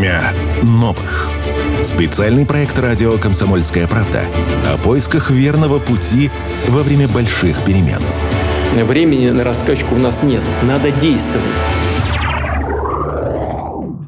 Время новых. Специальный проект радио «Комсомольская правда» о поисках верного пути во время больших перемен. Времени на раскачку у нас нет. Надо действовать.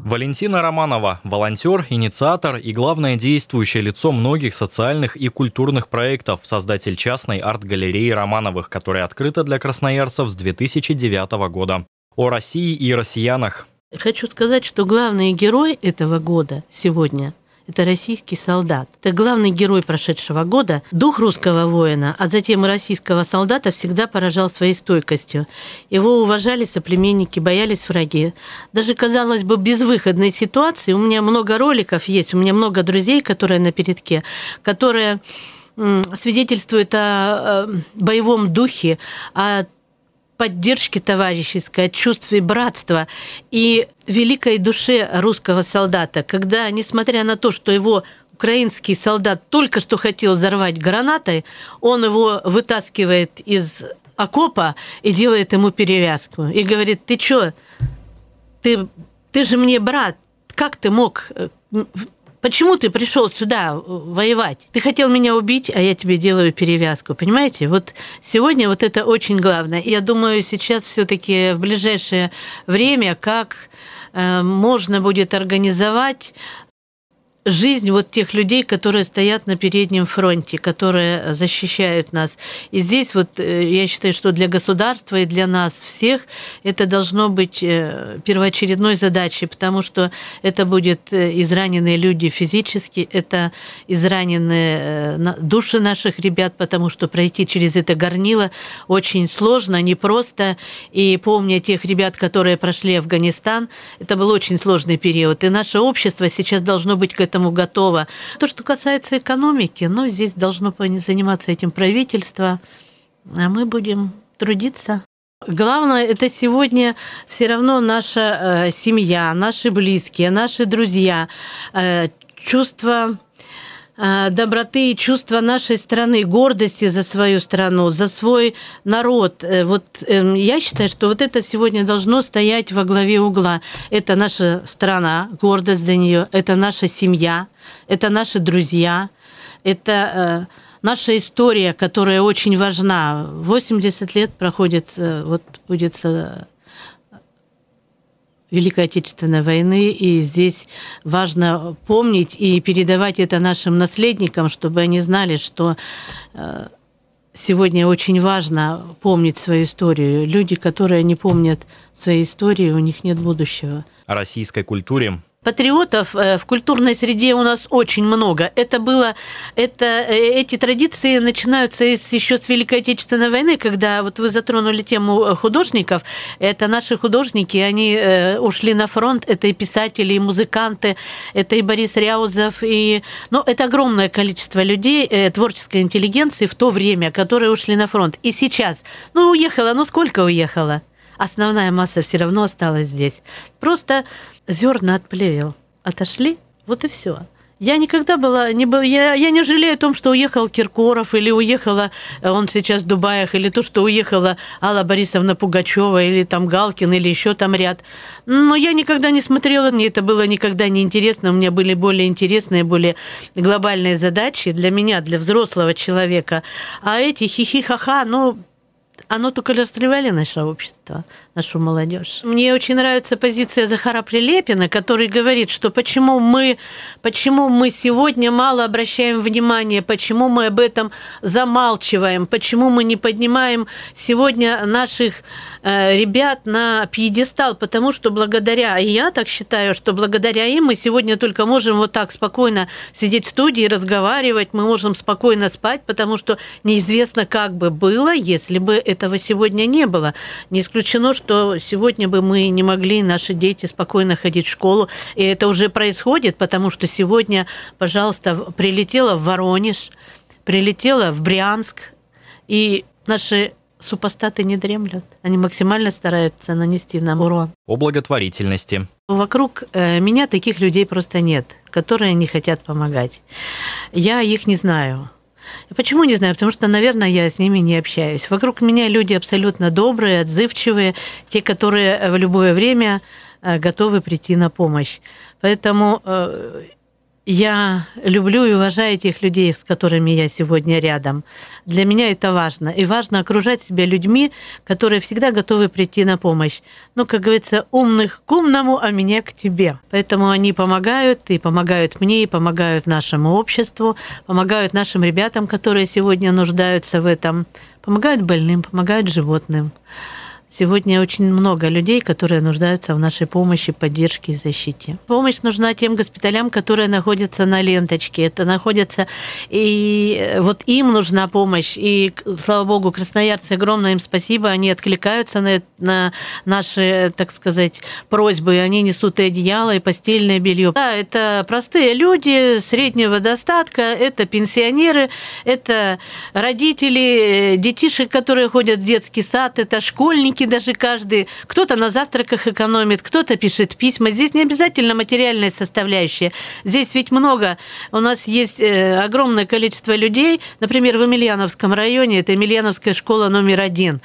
Валентина Романова – волонтер, инициатор и главное действующее лицо многих социальных и культурных проектов, создатель частной арт-галереи Романовых, которая открыта для красноярцев с 2009 года. О России и россиянах. Хочу сказать, что главный герой этого года сегодня это российский солдат. Это главный герой прошедшего года. Дух русского воина, а затем и российского солдата всегда поражал своей стойкостью. Его уважали соплеменники, боялись враги. Даже, казалось бы, безвыходной ситуации. У меня много роликов есть, у меня много друзей, которые на передке, которые свидетельствуют о боевом духе, о поддержки товарищеской, о чувстве братства и великой душе русского солдата, когда, несмотря на то, что его украинский солдат только что хотел взорвать гранатой, он его вытаскивает из окопа и делает ему перевязку. И говорит, ты чё, ты, ты же мне брат, как ты мог Почему ты пришел сюда воевать? Ты хотел меня убить, а я тебе делаю перевязку. Понимаете? Вот сегодня вот это очень главное. Я думаю, сейчас все-таки в ближайшее время, как э, можно будет организовать жизнь вот тех людей, которые стоят на переднем фронте, которые защищают нас. И здесь вот э, я считаю, что для государства и для нас всех это должно быть э, первоочередной задачей, потому что это будет э, израненные люди физически, это израненные души наших ребят, потому что пройти через это горнило очень сложно, непросто. И помня тех ребят, которые прошли Афганистан, это был очень сложный период. И наше общество сейчас должно быть к этому готово. То, что касается экономики, ну, здесь должно заниматься этим правительство, а мы будем трудиться. Главное, это сегодня все равно наша э, семья, наши близкие, наши друзья, э, чувство доброты и чувства нашей страны, гордости за свою страну, за свой народ. Э, вот эм, я считаю, что вот это сегодня должно стоять во главе угла. Это наша страна, гордость за нее, это наша семья, это наши друзья, это э, наша история, которая очень важна. 80 лет проходит, вот будет Великой Отечественной войны, и здесь важно помнить и передавать это нашим наследникам, чтобы они знали, что э, сегодня очень важно помнить свою историю. Люди, которые не помнят своей истории, у них нет будущего. О российской культуре Патриотов э, в культурной среде у нас очень много. Это было, это, э, эти традиции начинаются еще с Великой Отечественной войны, когда вот вы затронули тему э, художников. Это наши художники, они ушли на фронт. Это и писатели, и музыканты, это и Борис Ряузов, и, ну, это огромное количество людей творческой интеллигенции в то время, которые ушли на фронт. И сейчас, ну, уехала, ну сколько уехала? Основная масса все равно осталась здесь. Просто зерна отплевел. Отошли, вот и все. Я никогда была, не был, я, я не жалею о том, что уехал Киркоров, или уехала, э, он сейчас в Дубаях, или то, что уехала Алла Борисовна Пугачева, или там Галкин, или еще там ряд. Но я никогда не смотрела, мне это было никогда не интересно, у меня были более интересные, более глобальные задачи для меня, для взрослого человека. А эти хихи-ха-ха, ну, оно только расстреляли наше общество, нашу молодежь. Мне очень нравится позиция Захара Прилепина, который говорит, что почему мы, почему мы сегодня мало обращаем внимание, почему мы об этом замалчиваем, почему мы не поднимаем сегодня наших э, ребят на пьедестал, потому что благодаря, и я так считаю, что благодаря им мы сегодня только можем вот так спокойно сидеть в студии, разговаривать, мы можем спокойно спать, потому что неизвестно, как бы было, если бы этого сегодня не было. Не исключено, что сегодня бы мы не могли, наши дети, спокойно ходить в школу. И это уже происходит, потому что сегодня, пожалуйста, прилетела в Воронеж, прилетела в Брянск, и наши супостаты не дремлют. Они максимально стараются нанести нам урон. О благотворительности. Вокруг э, меня таких людей просто нет, которые не хотят помогать. Я их не знаю. Почему не знаю? Потому что, наверное, я с ними не общаюсь. Вокруг меня люди абсолютно добрые, отзывчивые, те, которые в любое время готовы прийти на помощь. Поэтому я люблю и уважаю тех людей, с которыми я сегодня рядом. Для меня это важно. И важно окружать себя людьми, которые всегда готовы прийти на помощь. Ну, как говорится, умных к умному, а меня к тебе. Поэтому они помогают, и помогают мне, и помогают нашему обществу, помогают нашим ребятам, которые сегодня нуждаются в этом, помогают больным, помогают животным. Сегодня очень много людей, которые нуждаются в нашей помощи, поддержке и защите. Помощь нужна тем госпиталям, которые находятся на ленточке. Это находятся, и вот им нужна помощь. И, слава богу, красноярцы, огромное им спасибо, они откликаются на, на наши, так сказать, просьбы. Они несут и одеяло, и постельное белье. Да, это простые люди среднего достатка, это пенсионеры, это родители детишек, которые ходят в детский сад, это школьники, деньги даже каждый. Кто-то на завтраках экономит, кто-то пишет письма. Здесь не обязательно материальная составляющая. Здесь ведь много. У нас есть э, огромное количество людей. Например, в Емельяновском районе, это Емельяновская школа номер один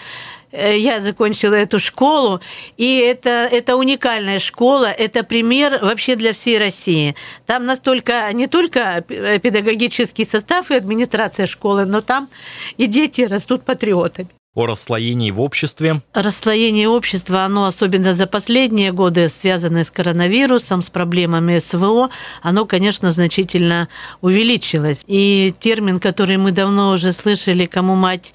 э, я закончила эту школу, и это, это уникальная школа, это пример вообще для всей России. Там настолько, не только педагогический состав и администрация школы, но там и дети растут патриотами о расслоении в обществе. Расслоение общества, оно особенно за последние годы, связанное с коронавирусом, с проблемами СВО, оно, конечно, значительно увеличилось. И термин, который мы давно уже слышали, кому мать,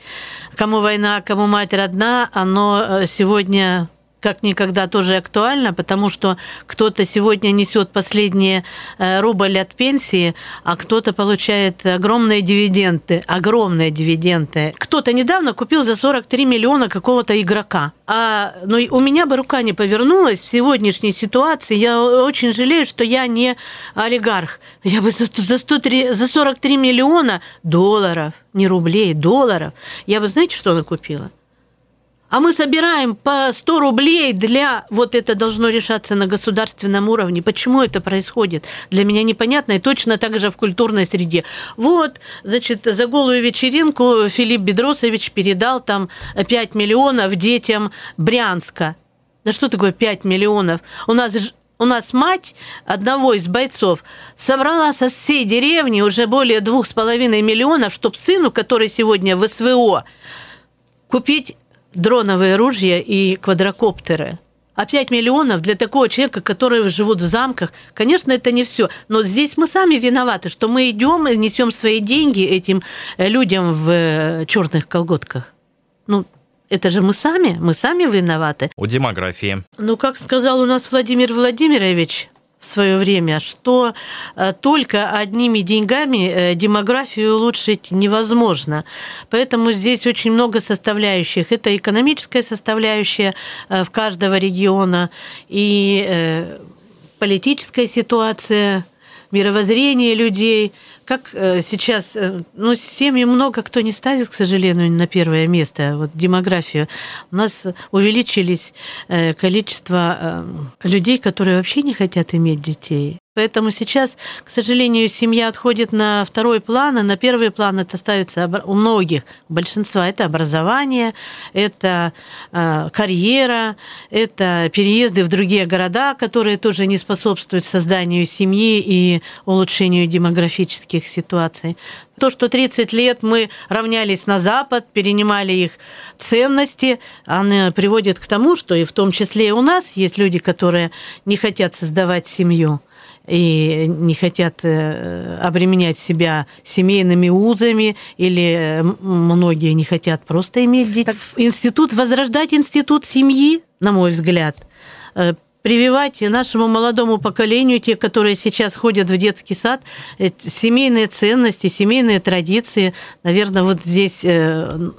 кому война, кому мать родна, оно э, сегодня как никогда тоже актуально, потому что кто-то сегодня несет последние э, рубль от пенсии, а кто-то получает огромные дивиденды, огромные дивиденды. Кто-то недавно купил за 43 миллиона какого-то игрока. А ну, у меня бы рука не повернулась в сегодняшней ситуации. Я очень жалею, что я не олигарх. Я бы за, за, 103, за 43 миллиона долларов, не рублей, долларов, я бы, знаете, что накупила? А мы собираем по 100 рублей для... Вот это должно решаться на государственном уровне. Почему это происходит? Для меня непонятно, и точно так же в культурной среде. Вот, значит, за голую вечеринку Филипп Бедросович передал там 5 миллионов детям Брянска. Да что такое 5 миллионов? У нас у нас мать одного из бойцов собрала со всей деревни уже более двух с половиной миллионов, чтобы сыну, который сегодня в СВО, купить дроновые ружья и квадрокоптеры. А 5 миллионов для такого человека, который живут в замках, конечно, это не все. Но здесь мы сами виноваты, что мы идем и несем свои деньги этим э, людям в э, черных колготках. Ну, это же мы сами, мы сами виноваты. У демографии. Ну, как сказал у нас Владимир Владимирович, в свое время, что э, только одними деньгами э, демографию улучшить невозможно. Поэтому здесь очень много составляющих. Это экономическая составляющая э, в каждого региона и политическая ситуация, мировоззрение людей – как э, сейчас, э, ну, семьи много кто не ставит, к сожалению, на первое место, вот демографию. У нас увеличились э, количество людей, которые вообще не хотят иметь детей. Поэтому сейчас, к сожалению, семья отходит на второй план, а на первый план это ставится у многих, у большинства. Это образование, это э, карьера, это переезды в другие города, которые тоже не способствуют созданию семьи и улучшению демографических ситуаций. То, что 30 лет мы равнялись на Запад, перенимали их ценности, оно приводит к тому, что и в том числе и у нас есть люди, которые не хотят создавать семью и не хотят э, обременять себя семейными узами, или э, многие не хотят просто иметь детей. Так, институт, возрождать институт семьи, на мой взгляд, э, прививать нашему молодому поколению, те, которые сейчас ходят в детский сад, семейные ценности, семейные традиции. Наверное, вот здесь э,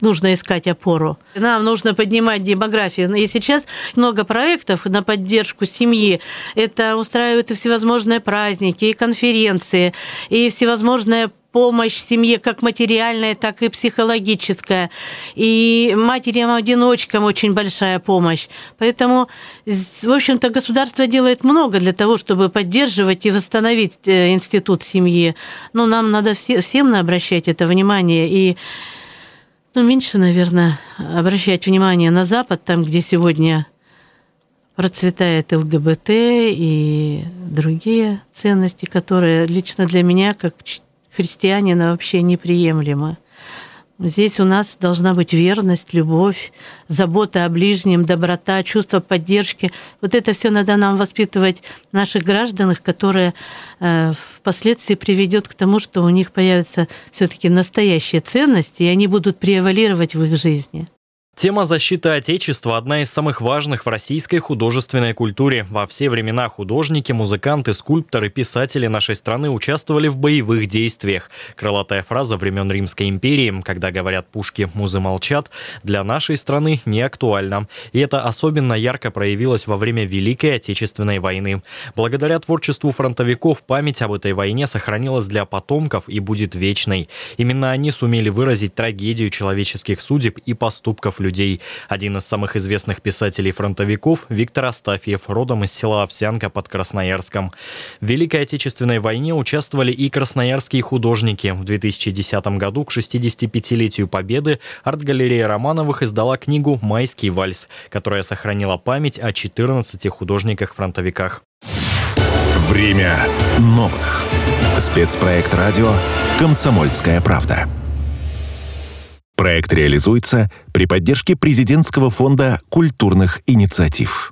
нужно искать опору. Нам нужно поднимать демографию. И сейчас много проектов на поддержку семьи. Это устраивают и всевозможные праздники, и конференции, и всевозможные помощь семье как материальная, так и психологическая. И матерям-одиночкам очень большая помощь. Поэтому, в общем-то, государство делает много для того, чтобы поддерживать и восстановить э, институт семьи. Но нам надо всем обращать это внимание. И ну, меньше, наверное, обращать внимание на Запад, там, где сегодня процветает ЛГБТ и другие ценности, которые лично для меня, как христианина, вообще неприемлемы. Здесь у нас должна быть верность, любовь, забота о ближнем, доброта, чувство поддержки. Вот это все надо нам воспитывать наших граждан, которые э, впоследствии приведет к тому, что у них появятся все-таки настоящие ценности, и они будут превалировать в их жизни. Тема защиты Отечества – одна из самых важных в российской художественной культуре. Во все времена художники, музыканты, скульпторы, писатели нашей страны участвовали в боевых действиях. Крылатая фраза времен Римской империи, когда говорят пушки «музы молчат», для нашей страны не актуальна. И это особенно ярко проявилось во время Великой Отечественной войны. Благодаря творчеству фронтовиков память об этой войне сохранилась для потомков и будет вечной. Именно они сумели выразить трагедию человеческих судеб и поступков людей людей. Один из самых известных писателей-фронтовиков Виктор Астафьев, родом из села Овсянка под Красноярском. В Великой Отечественной войне участвовали и красноярские художники. В 2010 году к 65-летию Победы арт-галерея Романовых издала книгу «Майский вальс», которая сохранила память о 14 художниках-фронтовиках. Время новых. Спецпроект радио «Комсомольская правда». Проект реализуется при поддержке президентского фонда культурных инициатив.